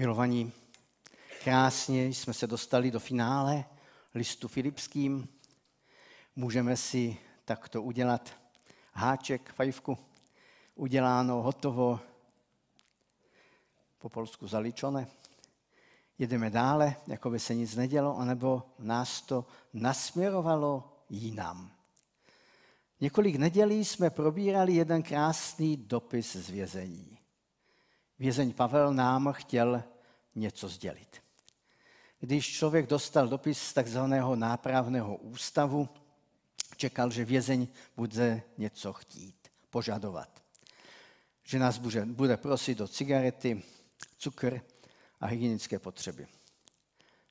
Milovaní, krásně jsme se dostali do finále listu Filipským. Můžeme si takto udělat háček, fajfku, uděláno, hotovo, po polsku zaličone. Jedeme dále, jako by se nic nedělo, anebo nás to nasměrovalo jinam. Několik nedělí jsme probírali jeden krásný dopis z vězení. Vězeň Pavel nám chtěl něco sdělit. Když člověk dostal dopis z takzvaného nápravného ústavu, čekal, že vězeň bude něco chtít, požadovat. Že nás bude, bude prosit o cigarety, cukr a hygienické potřeby.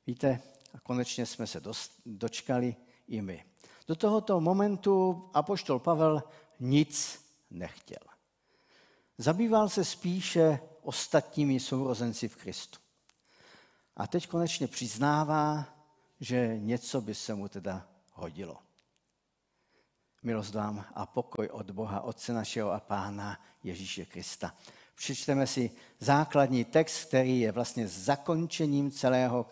Víte, a konečně jsme se dočkali i my. Do tohoto momentu apoštol Pavel nic nechtěl. Zabýval se spíše ostatními sourozenci v Kristu. A teď konečně přiznává, že něco by se mu teda hodilo. Milost vám a pokoj od Boha, Otce našeho a Pána Ježíše Krista. Přečteme si základní text, který je vlastně zakončením celého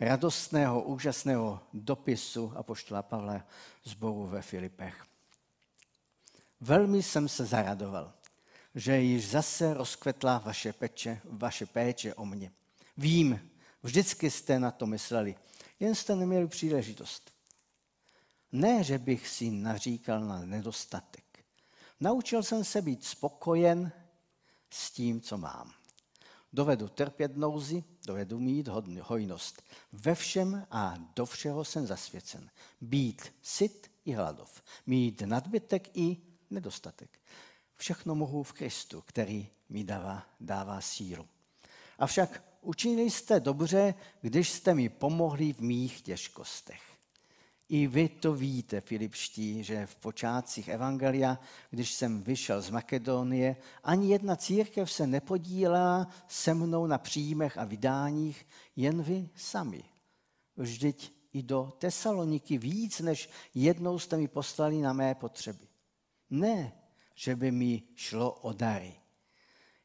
radostného, úžasného dopisu apoštola Pavla z Bohu ve Filipech. Velmi jsem se zaradoval, že již zase rozkvetla vaše, peče, vaše péče o mě. Vím, vždycky jste na to mysleli, jen jste neměli příležitost. Ne, že bych si naříkal na nedostatek. Naučil jsem se být spokojen s tím, co mám. Dovedu trpět nouzi, dovedu mít hojnost. Ve všem a do všeho jsem zasvěcen. Být syt i hladov. Mít nadbytek i nedostatek. Všechno mohu v Kristu, který mi dává, dává sílu. Avšak učinili jste dobře, když jste mi pomohli v mých těžkostech. I vy to víte, Filipští, že v počátcích Evangelia, když jsem vyšel z Makedonie, ani jedna církev se nepodílela se mnou na příjmech a vydáních, jen vy sami. Vždyť i do Tesaloniky víc než jednou jste mi poslali na mé potřeby. Ne, že by mi šlo o dary.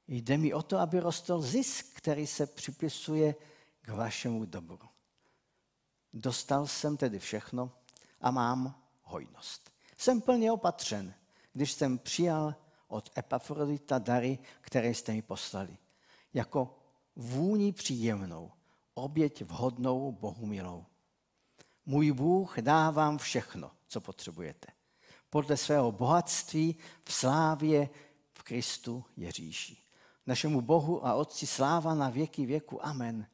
Jde mi o to, aby rostl zisk, který se připisuje k vašemu dobru. Dostal jsem tedy všechno a mám hojnost. Jsem plně opatřen, když jsem přijal od Epafrodita dary, které jste mi poslali. Jako vůni příjemnou, oběť vhodnou Bohu milou. Můj Bůh dá vám všechno, co potřebujete. Podle svého bohatství v slávě v Kristu Ježíši. Našemu Bohu a Otci sláva na věky věku. Amen.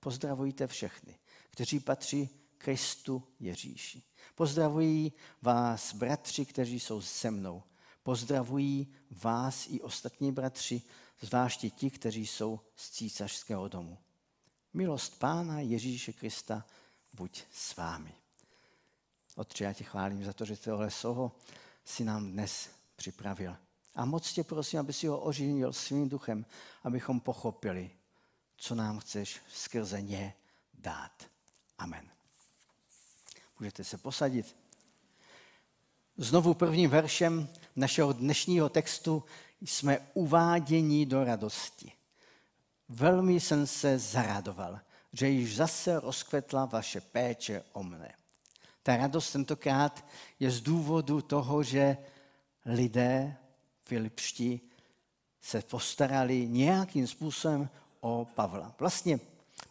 Pozdravujte všechny kteří patří Kristu Ježíši. Pozdravují vás bratři, kteří jsou se mnou. Pozdravují vás i ostatní bratři, zvláště ti, kteří jsou z císařského domu. Milost Pána Ježíše Krista buď s vámi. Otče, já tě chválím za to, že tohle slovo si nám dnes připravil. A moc tě prosím, aby si ho oživil svým duchem, abychom pochopili, co nám chceš skrze ně dát. Amen. Můžete se posadit. Znovu prvním veršem našeho dnešního textu jsme uváděni do radosti. Velmi jsem se zaradoval, že již zase rozkvetla vaše péče o mne. Ta radost tentokrát je z důvodu toho, že lidé filipští se postarali nějakým způsobem o Pavla. Vlastně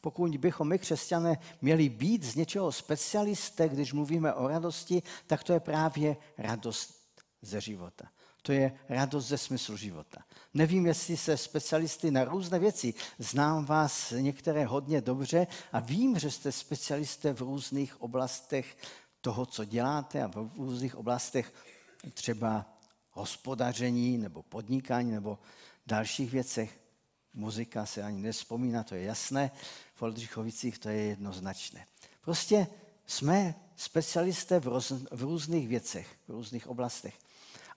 pokud bychom my, křesťané, měli být z něčeho specialisté, když mluvíme o radosti, tak to je právě radost ze života. To je radost ze smyslu života. Nevím, jestli se specialisty na různé věci. Znám vás některé hodně dobře a vím, že jste specialisté v různých oblastech toho, co děláte a v různých oblastech třeba hospodaření nebo podnikání nebo dalších věcech. Muzika se ani nespomíná, to je jasné. V Oldřichovicích to je jednoznačné. Prostě jsme specialisté v, roz, v různých věcech, v různých oblastech.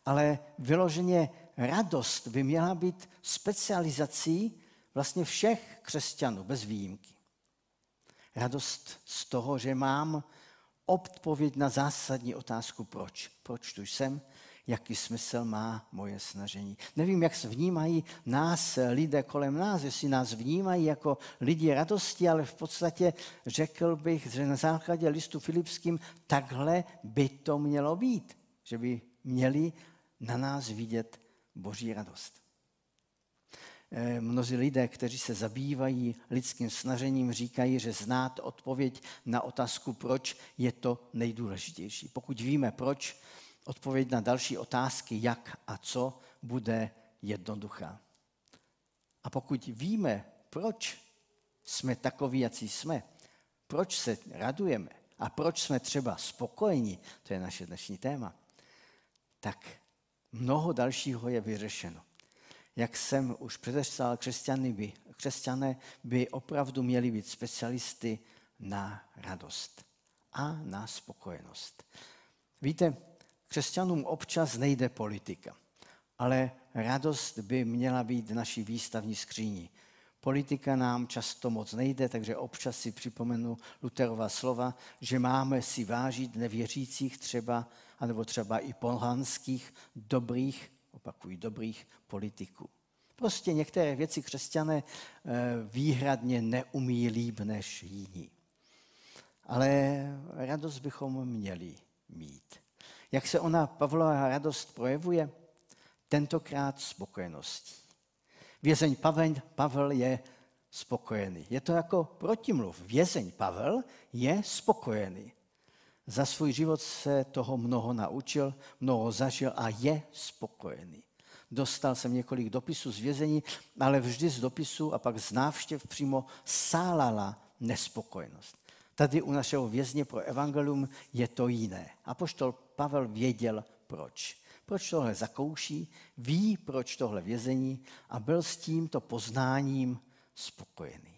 Ale vyloženě radost by měla být specializací vlastně všech křesťanů, bez výjimky. Radost z toho, že mám odpověď na zásadní otázku proč. Proč tu jsem, jaký smysl má moje snažení. Nevím, jak se vnímají nás lidé kolem nás, jestli nás vnímají jako lidi radosti, ale v podstatě řekl bych, že na základě listu Filipským takhle by to mělo být, že by měli na nás vidět boží radost. Eh, mnozí lidé, kteří se zabývají lidským snažením, říkají, že znát odpověď na otázku, proč je to nejdůležitější. Pokud víme proč, odpověď na další otázky, jak a co, bude jednoduchá. A pokud víme, proč jsme takoví, jaký jsme, proč se radujeme a proč jsme třeba spokojeni, to je naše dnešní téma, tak mnoho dalšího je vyřešeno jak jsem už předeslal, křesťany by, křesťané by opravdu měli být specialisty na radost a na spokojenost. Víte, křesťanům občas nejde politika, ale radost by měla být naší výstavní skříní. Politika nám často moc nejde, takže občas si připomenu Luterova slova, že máme si vážit nevěřících třeba, anebo třeba i polhanských dobrých opakují, dobrých politiků. Prostě některé věci křesťané eh, výhradně neumí líp než jiní. Ale radost bychom měli mít. Jak se ona Pavlova radost projevuje? Tentokrát spokojeností. Vězeň Pavel, Pavel je spokojený. Je to jako protimluv. Vězeň Pavel je spokojený. Za svůj život se toho mnoho naučil, mnoho zažil a je spokojený. Dostal jsem několik dopisů z vězení, ale vždy z dopisů a pak z návštěv přímo sálala nespokojenost. Tady u našeho vězně pro evangelium je to jiné. A poštol Pavel věděl proč. Proč tohle zakouší, ví, proč tohle vězení a byl s tímto poznáním spokojený.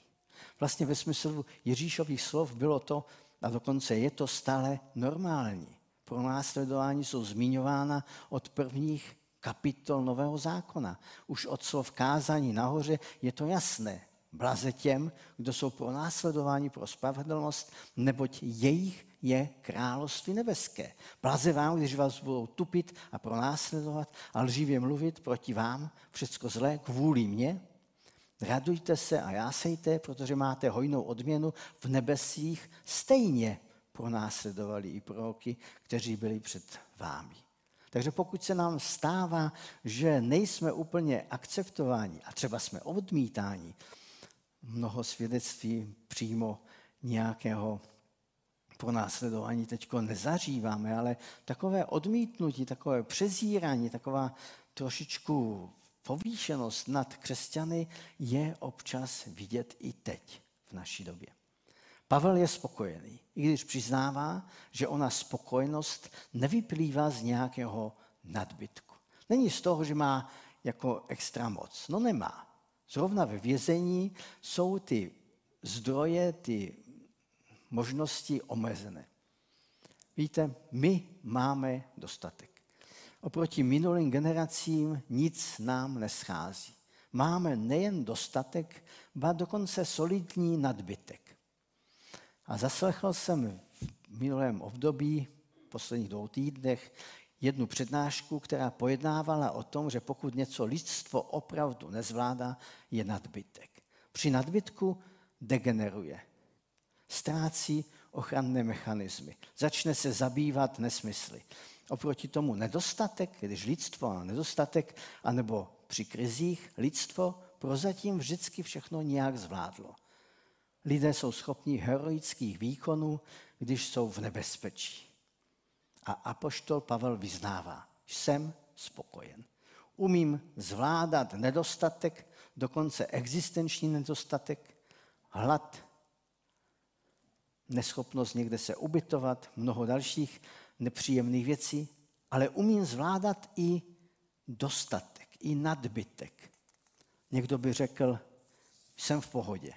Vlastně ve smyslu Ježíšových slov bylo to, a dokonce je to stále normální. Pro následování jsou zmiňována od prvních kapitol Nového zákona. Už od slov kázání nahoře je to jasné. Blaze těm, kdo jsou pro následování pro spravedlnost, neboť jejich je království nebeské. Blaze vám, když vás budou tupit a pronásledovat a lživě mluvit proti vám, všecko zlé, kvůli mně, Radujte se a jásejte, protože máte hojnou odměnu v nebesích. Stejně pronásledovali i proroky, kteří byli před vámi. Takže pokud se nám stává, že nejsme úplně akceptováni a třeba jsme odmítáni, mnoho svědectví přímo nějakého pronásledování teď nezažíváme, ale takové odmítnutí, takové přezírání, taková trošičku povýšenost nad křesťany je občas vidět i teď v naší době. Pavel je spokojený, i když přiznává, že ona spokojenost nevyplývá z nějakého nadbytku. Není z toho, že má jako extra moc. No nemá. Zrovna ve vězení jsou ty zdroje, ty možnosti omezené. Víte, my máme dostatek. Oproti minulým generacím nic nám neschází. Máme nejen dostatek, ba dokonce solidní nadbytek. A zaslechl jsem v minulém období, v posledních dvou týdnech, jednu přednášku, která pojednávala o tom, že pokud něco lidstvo opravdu nezvládá, je nadbytek. Při nadbytku degeneruje. Ztrácí ochranné mechanismy. Začne se zabývat nesmysly. Oproti tomu nedostatek, když lidstvo a nedostatek, anebo při krizích lidstvo prozatím vždycky všechno nějak zvládlo. Lidé jsou schopni heroických výkonů, když jsou v nebezpečí. A apoštol Pavel vyznává, jsem spokojen. Umím zvládat nedostatek, dokonce existenční nedostatek, hlad, neschopnost někde se ubytovat, mnoho dalších nepříjemných věcí, ale umím zvládat i dostatek, i nadbytek. Někdo by řekl, jsem v pohodě.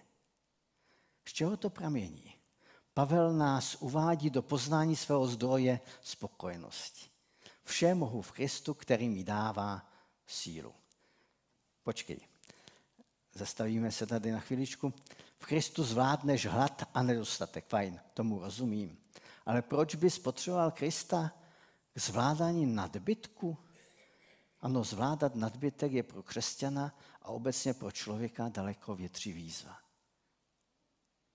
Z čeho to pramění? Pavel nás uvádí do poznání svého zdroje spokojenosti. Vše mohu v Kristu, který mi dává sílu. Počkej, zastavíme se tady na chviličku. V Kristu zvládneš hlad a nedostatek. Fajn, tomu rozumím. Ale proč bys potřeboval Krista, k zvládání nadbytku? Ano, zvládat nadbytek je pro křesťana a obecně pro člověka daleko větší výzva.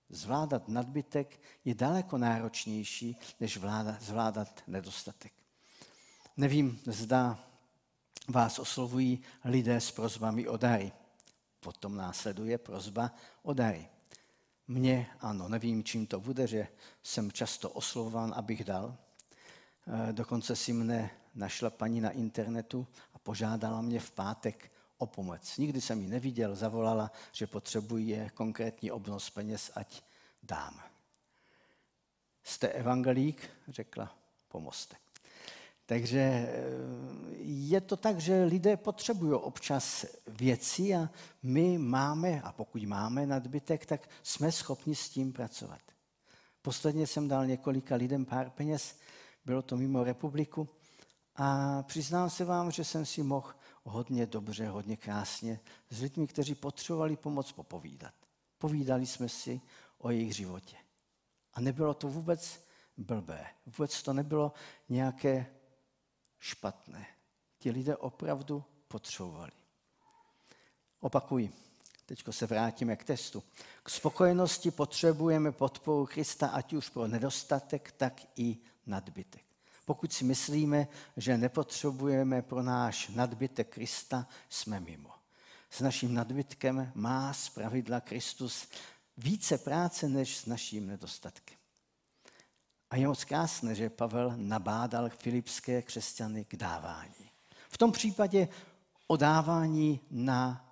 Zvládat nadbytek je daleko náročnější, než vládat, zvládat nedostatek. Nevím, zda vás oslovují lidé s prozbami o dary. Potom následuje prozba o dary. Mně ano, nevím, čím to bude, že jsem často oslovován, abych dal. E, dokonce si mne našla paní na internetu a požádala mě v pátek o pomoc. Nikdy jsem ji neviděl, zavolala, že potřebuje konkrétní obnos peněz, ať dám. Jste evangelík? Řekla, pomozte. Takže eh, je to tak, že lidé potřebují občas věci a my máme, a pokud máme nadbytek, tak jsme schopni s tím pracovat. Posledně jsem dal několika lidem pár peněz, bylo to mimo republiku a přiznám se vám, že jsem si mohl hodně dobře, hodně krásně s lidmi, kteří potřebovali pomoc popovídat. Povídali jsme si o jejich životě. A nebylo to vůbec blbé. Vůbec to nebylo nějaké špatné. Ti lidé opravdu potřebovali. Opakuji, teď se vrátíme k testu. K spokojenosti potřebujeme podporu Krista, ať už pro nedostatek, tak i nadbytek. Pokud si myslíme, že nepotřebujeme pro náš nadbytek Krista, jsme mimo. S naším nadbytkem má z pravidla Kristus více práce než s naším nedostatkem. A je moc krásné, že Pavel nabádal filipské křesťany k dávání. V tom případě o dávání na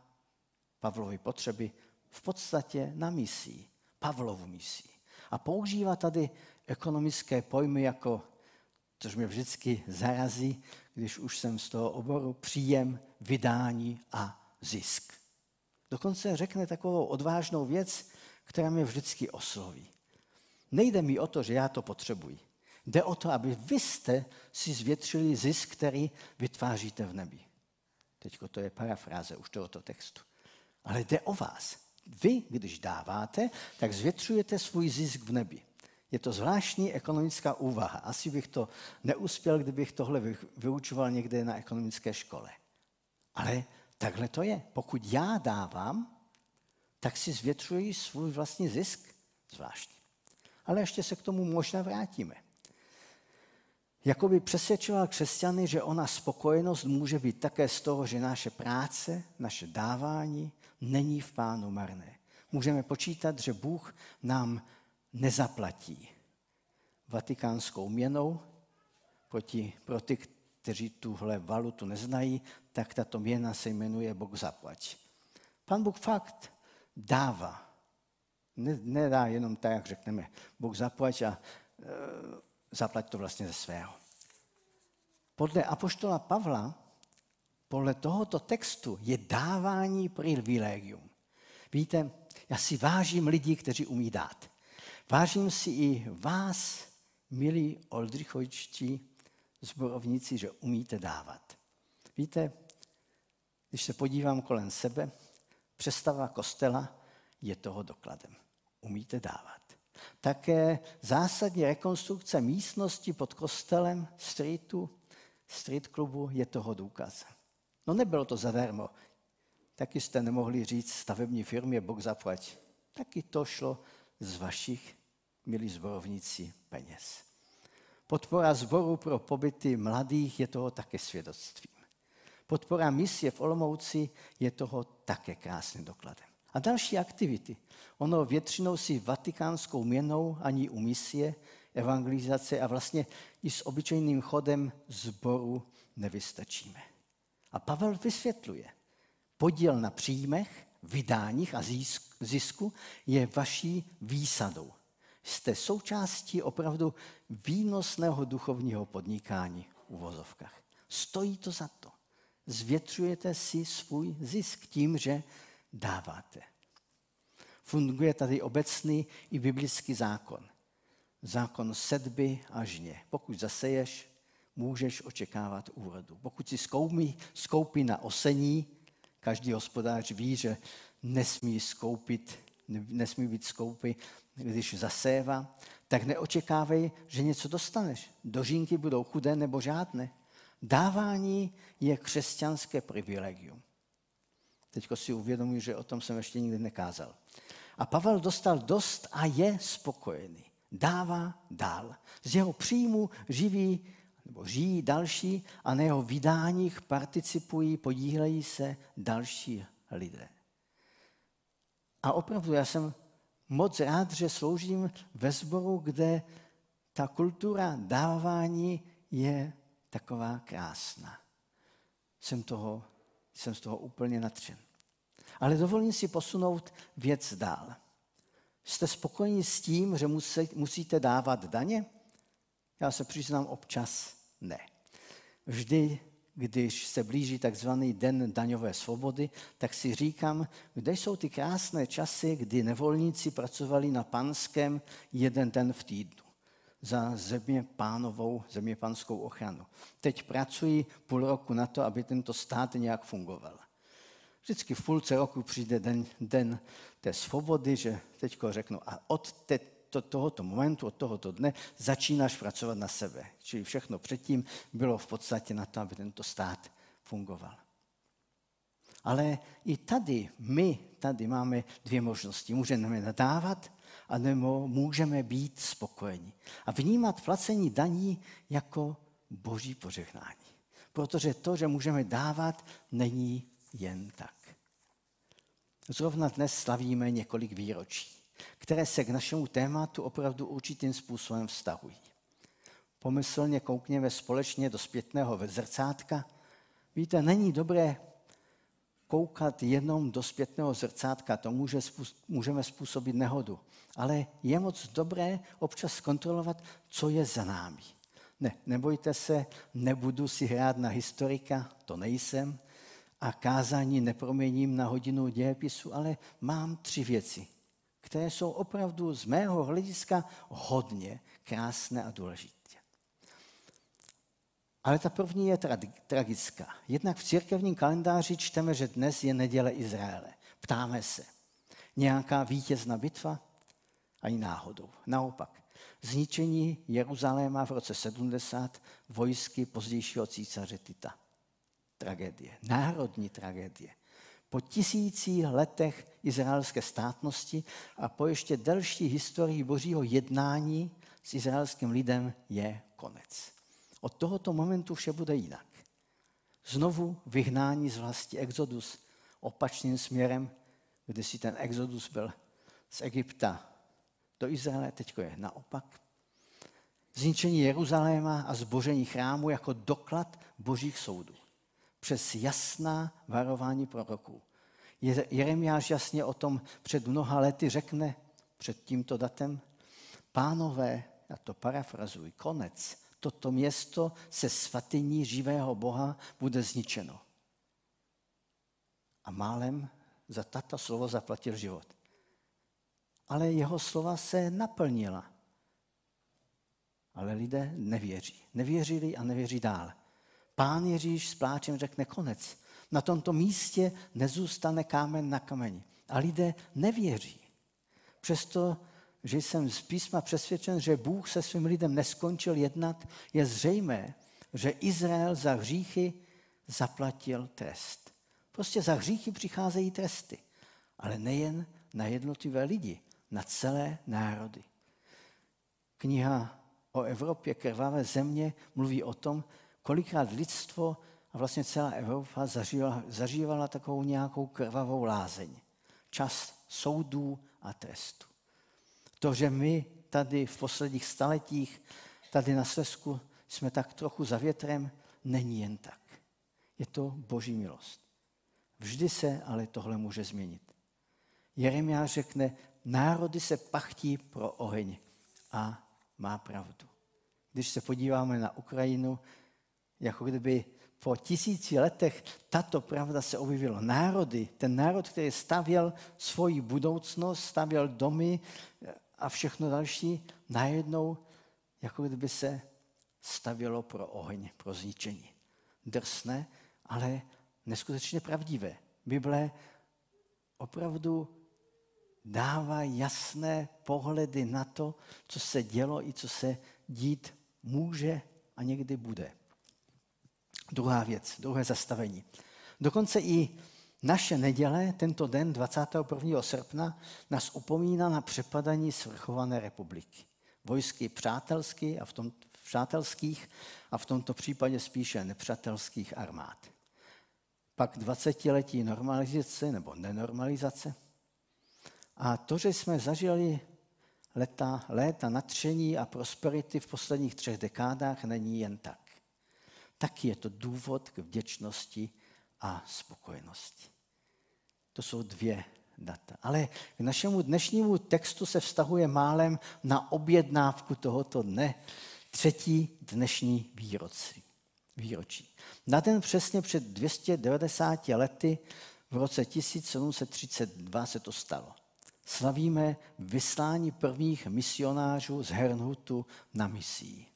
Pavlovy potřeby, v podstatě na misí, Pavlovu misí. A používá tady ekonomické pojmy jako, což mě vždycky zarazí, když už jsem z toho oboru, příjem, vydání a zisk. Dokonce řekne takovou odvážnou věc, která mě vždycky osloví. Nejde mi o to, že já to potřebuji. Jde o to, aby vy jste si zvětšili zisk, který vytváříte v nebi. Teď to je parafráze už tohoto textu. Ale jde o vás. Vy, když dáváte, tak zvětšujete svůj zisk v nebi. Je to zvláštní ekonomická úvaha. Asi bych to neuspěl, kdybych tohle vyučoval někde na ekonomické škole. Ale takhle to je. Pokud já dávám, tak si zvětšuji svůj vlastní zisk. Zvláštní ale ještě se k tomu možná vrátíme. Jakoby přesvědčoval křesťany, že ona spokojenost může být také z toho, že naše práce, naše dávání není v pánu marné. Můžeme počítat, že Bůh nám nezaplatí vatikánskou měnou proti, pro ty, kteří tuhle valutu neznají, tak tato měna se jmenuje Bůh zaplať. Pan Bůh fakt dává ne, nedá jenom tak, jak řekneme, Bůh zaplať a e, zaplať to vlastně ze svého. Podle apoštola Pavla, podle tohoto textu je dávání privilegium. Víte, já si vážím lidí, kteří umí dát. Vážím si i vás, milí oldřichovičtí zborovníci, že umíte dávat. Víte, když se podívám kolem sebe, přestava kostela je toho dokladem umíte dávat. Také zásadní rekonstrukce místnosti pod kostelem streetu, street klubu je toho důkaz. No nebylo to zadarmo. Taky jste nemohli říct stavební firmě Bůh zaplať. Taky to šlo z vašich, milí zborovníci, peněz. Podpora zboru pro pobyty mladých je toho také svědectvím. Podpora misie v Olomouci je toho také krásným dokladem. A další aktivity. Ono většinou si vatikánskou měnou ani u misie, evangelizace a vlastně i s obyčejným chodem zboru nevystačíme. A Pavel vysvětluje, podíl na příjmech, vydáních a zisku je vaší výsadou. Jste součástí opravdu výnosného duchovního podnikání v vozovkách. Stojí to za to. Zvětřujete si svůj zisk tím, že dáváte. Funguje tady obecný i biblický zákon. Zákon sedby a žně. Pokud zaseješ, můžeš očekávat úrodu. Pokud si skoupí, skoupí na osení, každý hospodář ví, že nesmí skoupit nesmí být skoupy, když zasévá, tak neočekávej, že něco dostaneš. Dožínky budou chudé nebo žádné. Dávání je křesťanské privilegium. Teď si uvědomuji, že o tom jsem ještě nikdy nekázal. A Pavel dostal dost a je spokojený. Dává dál. Z jeho příjmu živí nebo žijí další a na jeho vydáních participují, podílejí se další lidé. A opravdu já jsem moc rád, že sloužím ve sboru, kde ta kultura dávání je taková krásná. Jsem, toho, jsem z toho úplně natřen. Ale dovolím si posunout věc dál. Jste spokojeni s tím, že musíte dávat daně? Já se přiznám občas ne. Vždy, když se blíží takzvaný den daňové svobody, tak si říkám, kde jsou ty krásné časy, kdy nevolníci pracovali na panském jeden den v týdnu za země pánovou, země panskou ochranu. Teď pracují půl roku na to, aby tento stát nějak fungoval. Vždycky v půlce roku přijde den, den té svobody, že teď řeknu, a od té, to, tohoto momentu, od tohoto dne začínáš pracovat na sebe. Čili všechno předtím bylo v podstatě na to, aby tento stát fungoval. Ale i tady, my tady máme dvě možnosti. Můžeme nadávat, anebo můžeme být spokojeni. A vnímat placení daní jako boží požehnání. Protože to, že můžeme dávat, není jen tak. Zrovna dnes slavíme několik výročí, které se k našemu tématu opravdu určitým způsobem vztahují. Pomyslně koukněme společně do zpětného zrcátka. Víte, není dobré koukat jenom do zpětného zrcátka, to může, můžeme způsobit nehodu. Ale je moc dobré občas zkontrolovat, co je za námi. Ne, nebojte se, nebudu si hrát na historika, to nejsem, a kázání neproměním na hodinu dějepisu, ale mám tři věci, které jsou opravdu z mého hlediska hodně krásné a důležité. Ale ta první je tragická. Jednak v církevním kalendáři čteme, že dnes je neděle Izraele. Ptáme se, nějaká vítězná bitva? Ani náhodou. Naopak, zničení Jeruzaléma v roce 70 vojsky pozdějšího císaře Tita tragédie, národní tragédie. Po tisících letech izraelské státnosti a po ještě delší historii božího jednání s izraelským lidem je konec. Od tohoto momentu vše bude jinak. Znovu vyhnání z vlasti exodus opačným směrem, kde si ten exodus byl z Egypta do Izraele, teď je naopak. Zničení Jeruzaléma a zbožení chrámu jako doklad božích soudů přes jasná varování proroků. Jeremiáš jasně o tom před mnoha lety řekne, před tímto datem, pánové, já to parafrazuji, konec, toto město se svatyní živého Boha bude zničeno. A málem za tato slovo zaplatil život. Ale jeho slova se naplnila. Ale lidé nevěří. Nevěřili a nevěří dále. Pán Ježíš s pláčem řekne konec. Na tomto místě nezůstane kámen na kameni. A lidé nevěří. Přesto, že jsem z písma přesvědčen, že Bůh se svým lidem neskončil jednat, je zřejmé, že Izrael za hříchy zaplatil trest. Prostě za hříchy přicházejí tresty. Ale nejen na jednotlivé lidi, na celé národy. Kniha o Evropě krvavé země mluví o tom, kolikrát lidstvo a vlastně celá Evropa zažívala, zažívala takovou nějakou krvavou lázeň. Čas soudů a trestů. To, že my tady v posledních staletích, tady na Slesku, jsme tak trochu za větrem, není jen tak. Je to boží milost. Vždy se ale tohle může změnit. Jeremiáš řekne, národy se pachtí pro oheň a má pravdu. Když se podíváme na Ukrajinu, jako kdyby po tisíci letech tato pravda se objevila. Národy, ten národ, který stavěl svoji budoucnost, stavěl domy a všechno další, najednou jako kdyby se stavělo pro oheň, pro zničení. Drsné, ale neskutečně pravdivé. Bible opravdu dává jasné pohledy na to, co se dělo i co se dít může a někdy bude. Druhá věc, druhé zastavení. Dokonce i naše neděle, tento den 21. srpna, nás upomíná na přepadání svrchované republiky. Vojsky přátelský a v tom, přátelských a v tomto případě spíše nepřátelských armád. Pak 20-letí normalizace nebo nenormalizace. A to, že jsme zažili leta, léta natření a prosperity v posledních třech dekádách, není jen tak. Taky je to důvod k vděčnosti a spokojenosti. To jsou dvě data. Ale k našemu dnešnímu textu se vztahuje málem na objednávku tohoto dne, třetí dnešní výročí. výročí. Na den přesně před 290 lety v roce 1732 se to stalo. Slavíme vyslání prvních misionářů z Hernhutu na misii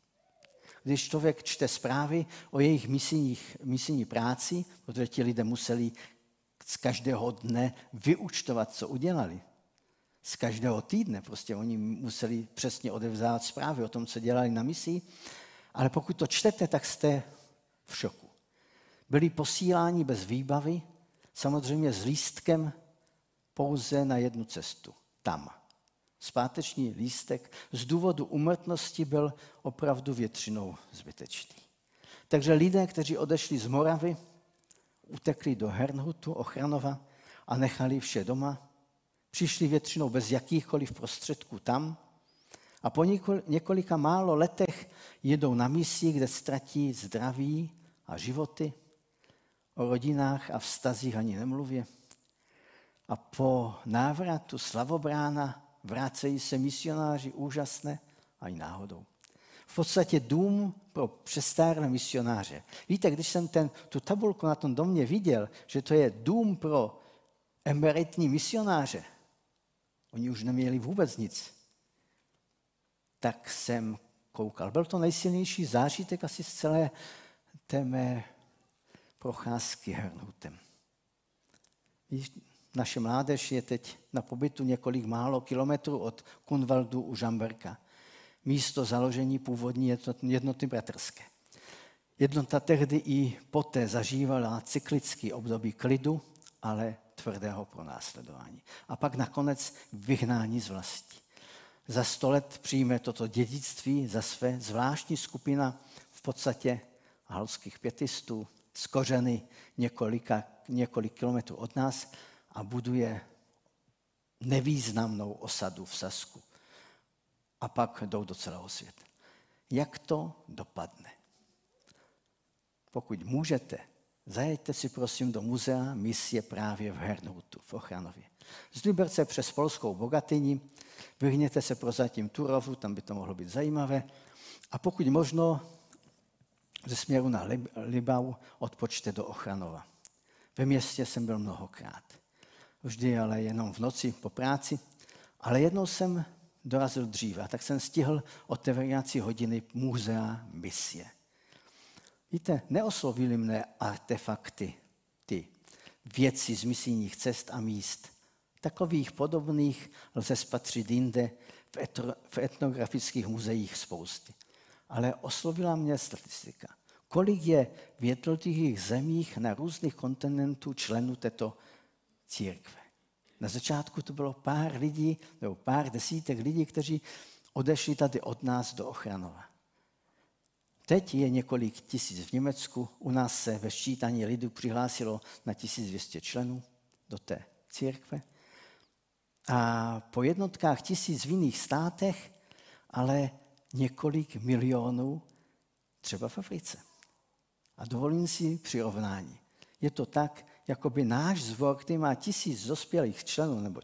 když člověk čte zprávy o jejich misijních, misijní práci, protože ti lidé museli z každého dne vyučtovat, co udělali. Z každého týdne prostě oni museli přesně odevzát zprávy o tom, co dělali na misii. Ale pokud to čtete, tak jste v šoku. Byli posíláni bez výbavy, samozřejmě s lístkem pouze na jednu cestu. Tam zpáteční lístek z důvodu umrtnosti byl opravdu většinou zbytečný. Takže lidé, kteří odešli z Moravy, utekli do Hernhutu, Ochranova a nechali vše doma, přišli většinou bez jakýchkoliv prostředků tam a po několika málo letech jedou na misi, kde ztratí zdraví a životy, o rodinách a vztazích ani nemluvě. A po návratu slavobrána vracejí se misionáři úžasné a i náhodou. V podstatě dům pro přestárlé misionáře. Víte, když jsem ten, tu tabulku na tom domě viděl, že to je dům pro emeritní misionáře, oni už neměli vůbec nic, tak jsem koukal. Byl to nejsilnější zážitek asi z celé té mé procházky hrnutem. Naše mládež je teď na pobytu několik málo kilometrů od Kunvaldu u Žamberka. Místo založení původní jednoty bratrské. Jednota tehdy i poté zažívala cyklický období klidu, ale tvrdého pronásledování. A pak nakonec vyhnání z vlasti. Za sto let přijme toto dědictví za své zvláštní skupina v podstatě halských pětistů z kořeny několika, několik kilometrů od nás a buduje nevýznamnou osadu v Sasku. A pak jdou do celého světa. Jak to dopadne? Pokud můžete, zajeďte si prosím do muzea misie právě v Hernhutu, v Ochranově. Z Liberce přes Polskou Bogatyni vyhněte se prozatím Turovu, tam by to mohlo být zajímavé. A pokud možno ze směru na Libau odpočte do Ochranova. Ve městě jsem byl mnohokrát vždy ale jenom v noci po práci. Ale jednou jsem dorazil dříve, tak jsem stihl otevírací hodiny muzea misie. Víte, neoslovili mne artefakty, ty věci z misijních cest a míst. Takových podobných lze spatřit jinde v, etro, v etnografických muzeích spousty. Ale oslovila mě statistika. Kolik je v jednotlivých zemích na různých kontinentů členů této církve. Na začátku to bylo pár lidí, nebo pár desítek lidí, kteří odešli tady od nás do Ochranova. Teď je několik tisíc v Německu, u nás se ve ščítání lidu přihlásilo na 1200 členů do té církve. A po jednotkách tisíc v jiných státech, ale několik milionů třeba v Africe. A dovolím si přirovnání. Je to tak, jako by náš zvor, který má tisíc dospělých členů, nebo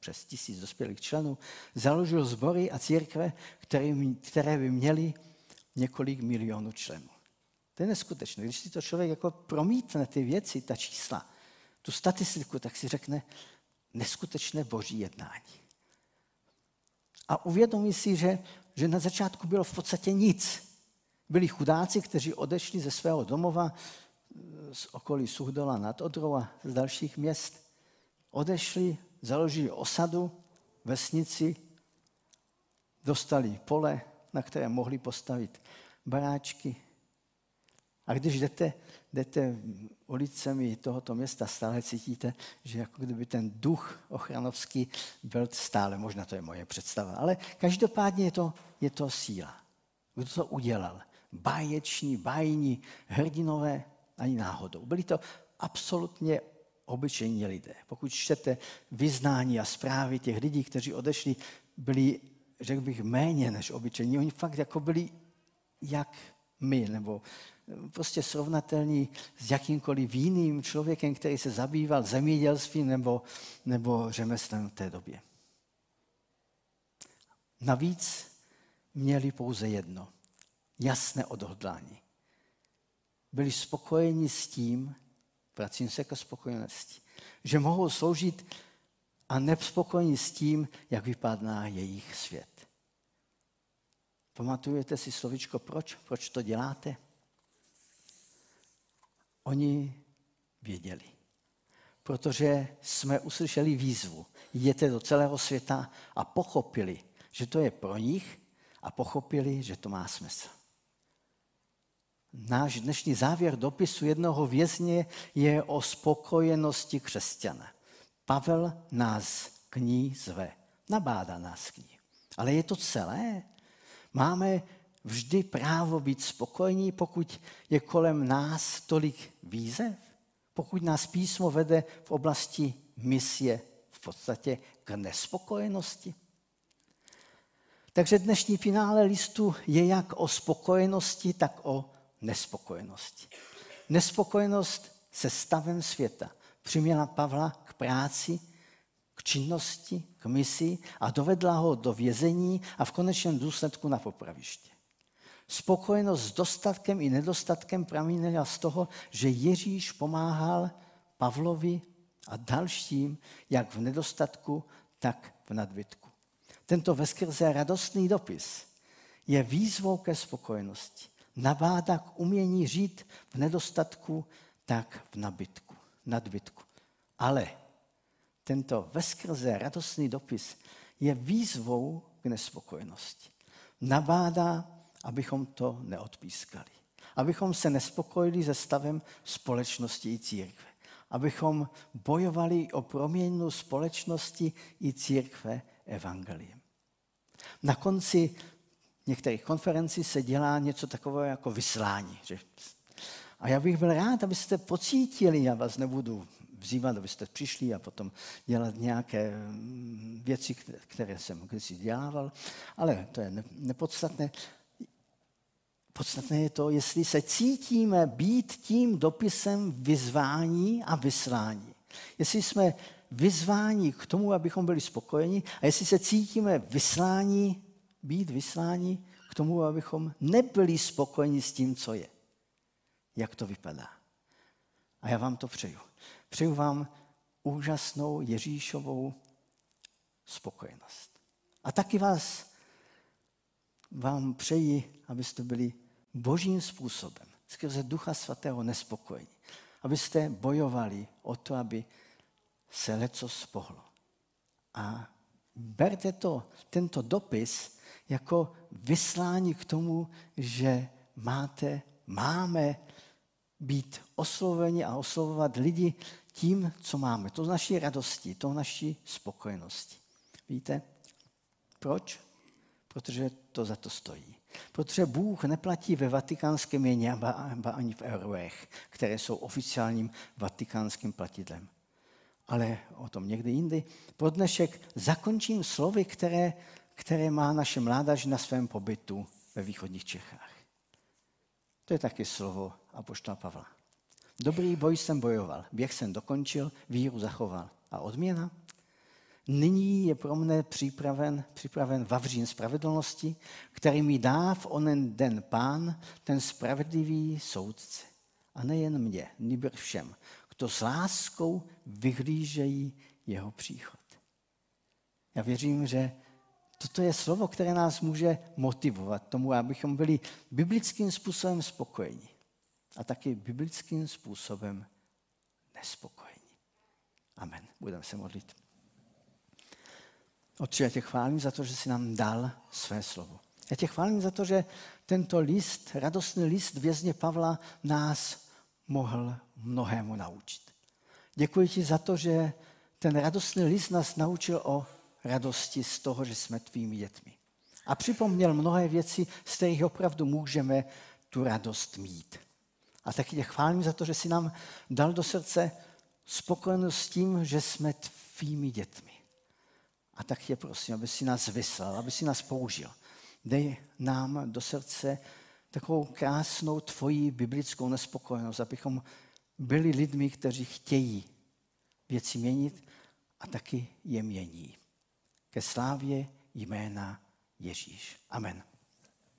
přes tisíc dospělých členů, založil sbory a církve, které, které by měly několik milionů členů. To je neskutečné. Když si to člověk jako promítne ty věci, ta čísla, tu statistiku, tak si řekne neskutečné boží jednání. A uvědomí si, že, že na začátku bylo v podstatě nic. Byli chudáci, kteří odešli ze svého domova, z okolí Suhdola nad Odrou a z dalších měst odešli založili osadu, vesnici, dostali pole, na které mohli postavit baráčky. A když jdete, jdete ulicemi tohoto města, stále cítíte, že jako kdyby ten duch ochranovský byl stále, možná to je moje představa, ale každopádně je to, je to síla. Kdo to udělal? Báječní, bájní hrdinové ani náhodou. Byli to absolutně obyčejní lidé. Pokud čtete vyznání a zprávy těch lidí, kteří odešli, byli, řekl bych, méně než obyčejní. Oni fakt jako byli jak my, nebo prostě srovnatelní s jakýmkoliv jiným člověkem, který se zabýval zemědělstvím nebo, nebo řemeslem v té době. Navíc měli pouze jedno, jasné odhodlání. Byli spokojeni s tím, vracím se ke spokojenosti, že mohou sloužit a nespokojeni s tím, jak vypadá jejich svět. Pamatujete si slovičko proč? Proč to děláte? Oni věděli. Protože jsme uslyšeli výzvu. Jděte do celého světa a pochopili, že to je pro nich a pochopili, že to má smysl. Náš dnešní závěr dopisu jednoho vězně je o spokojenosti křesťana. Pavel nás k ní zve. Nabádá nás k ní. Ale je to celé? Máme vždy právo být spokojení, pokud je kolem nás tolik výzev? Pokud nás písmo vede v oblasti misie v podstatě k nespokojenosti? Takže dnešní finále listu je jak o spokojenosti, tak o nespokojenosti. Nespokojenost se stavem světa přiměla Pavla k práci, k činnosti, k misi a dovedla ho do vězení a v konečném důsledku na popraviště. Spokojenost s dostatkem i nedostatkem pramínila z toho, že Ježíš pomáhal Pavlovi a dalším, jak v nedostatku, tak v nadbytku. Tento veskrze radostný dopis je výzvou ke spokojenosti. Nabádá k umění žít v nedostatku, tak v nabytku, nadbytku. Ale tento veskrze radostný dopis je výzvou k nespokojenosti. Nabádá abychom to neodpískali. Abychom se nespokojili se stavem společnosti i církve. Abychom bojovali o proměnu společnosti i církve evangeliem. Na konci některých konferencí se dělá něco takového jako vyslání. Že? A já bych byl rád, abyste pocítili, já vás nebudu vzývat, abyste přišli a potom dělat nějaké mm, věci, které jsem kdysi dělával, ale to je nepodstatné. Podstatné je to, jestli se cítíme být tím dopisem vyzvání a vyslání. Jestli jsme vyzvání k tomu, abychom byli spokojeni a jestli se cítíme vyslání, být vyslání k tomu, abychom nebyli spokojeni s tím, co je. Jak to vypadá. A já vám to přeju. Přeju vám úžasnou Ježíšovou spokojenost. A taky vás vám přeji, abyste byli božím způsobem, skrze Ducha Svatého nespokojení. Abyste bojovali o to, aby se leco spohlo. A berte to, tento dopis jako vyslání k tomu, že máte, máme být osloveni a oslovovat lidi tím, co máme. To naší radosti, to naší spokojenosti. Víte? Proč? Protože to za to stojí. Protože Bůh neplatí ve vatikánském měně, ani v eurech, které jsou oficiálním vatikánským platidlem. Ale o tom někdy jindy. Pro dnešek zakončím slovy, které, které má naše mládaž na svém pobytu ve východních Čechách. To je taky slovo apoštola Pavla. Dobrý boj jsem bojoval, běh jsem dokončil, víru zachoval. A odměna? Nyní je pro mne připraven, připraven vavřín spravedlnosti, který mi dá v onen den pán, ten spravedlivý soudce. A nejen mě, nýbrž všem, kdo s láskou vyhlížejí jeho příchod. Já věřím, že toto je slovo, které nás může motivovat tomu, abychom byli biblickým způsobem spokojeni a taky biblickým způsobem nespokojeni. Amen. Budeme se modlit. Otče, já tě chválím za to, že jsi nám dal své slovo. Já tě chválím za to, že tento list, radostný list vězně Pavla nás mohl mnohému naučit. Děkuji ti za to, že ten radostný list nás naučil o radosti z toho, že jsme tvými dětmi. A připomněl mnohé věci, z kterých opravdu můžeme tu radost mít. A taky tě chválím za to, že jsi nám dal do srdce spokojenost s tím, že jsme tvými dětmi. A tak tě prosím, aby si nás vyslal, aby si nás použil. Dej nám do srdce takovou krásnou tvoji biblickou nespokojenost, abychom byli lidmi, kteří chtějí věci měnit a taky je mění. Ke slávě jména Ježíš. Amen.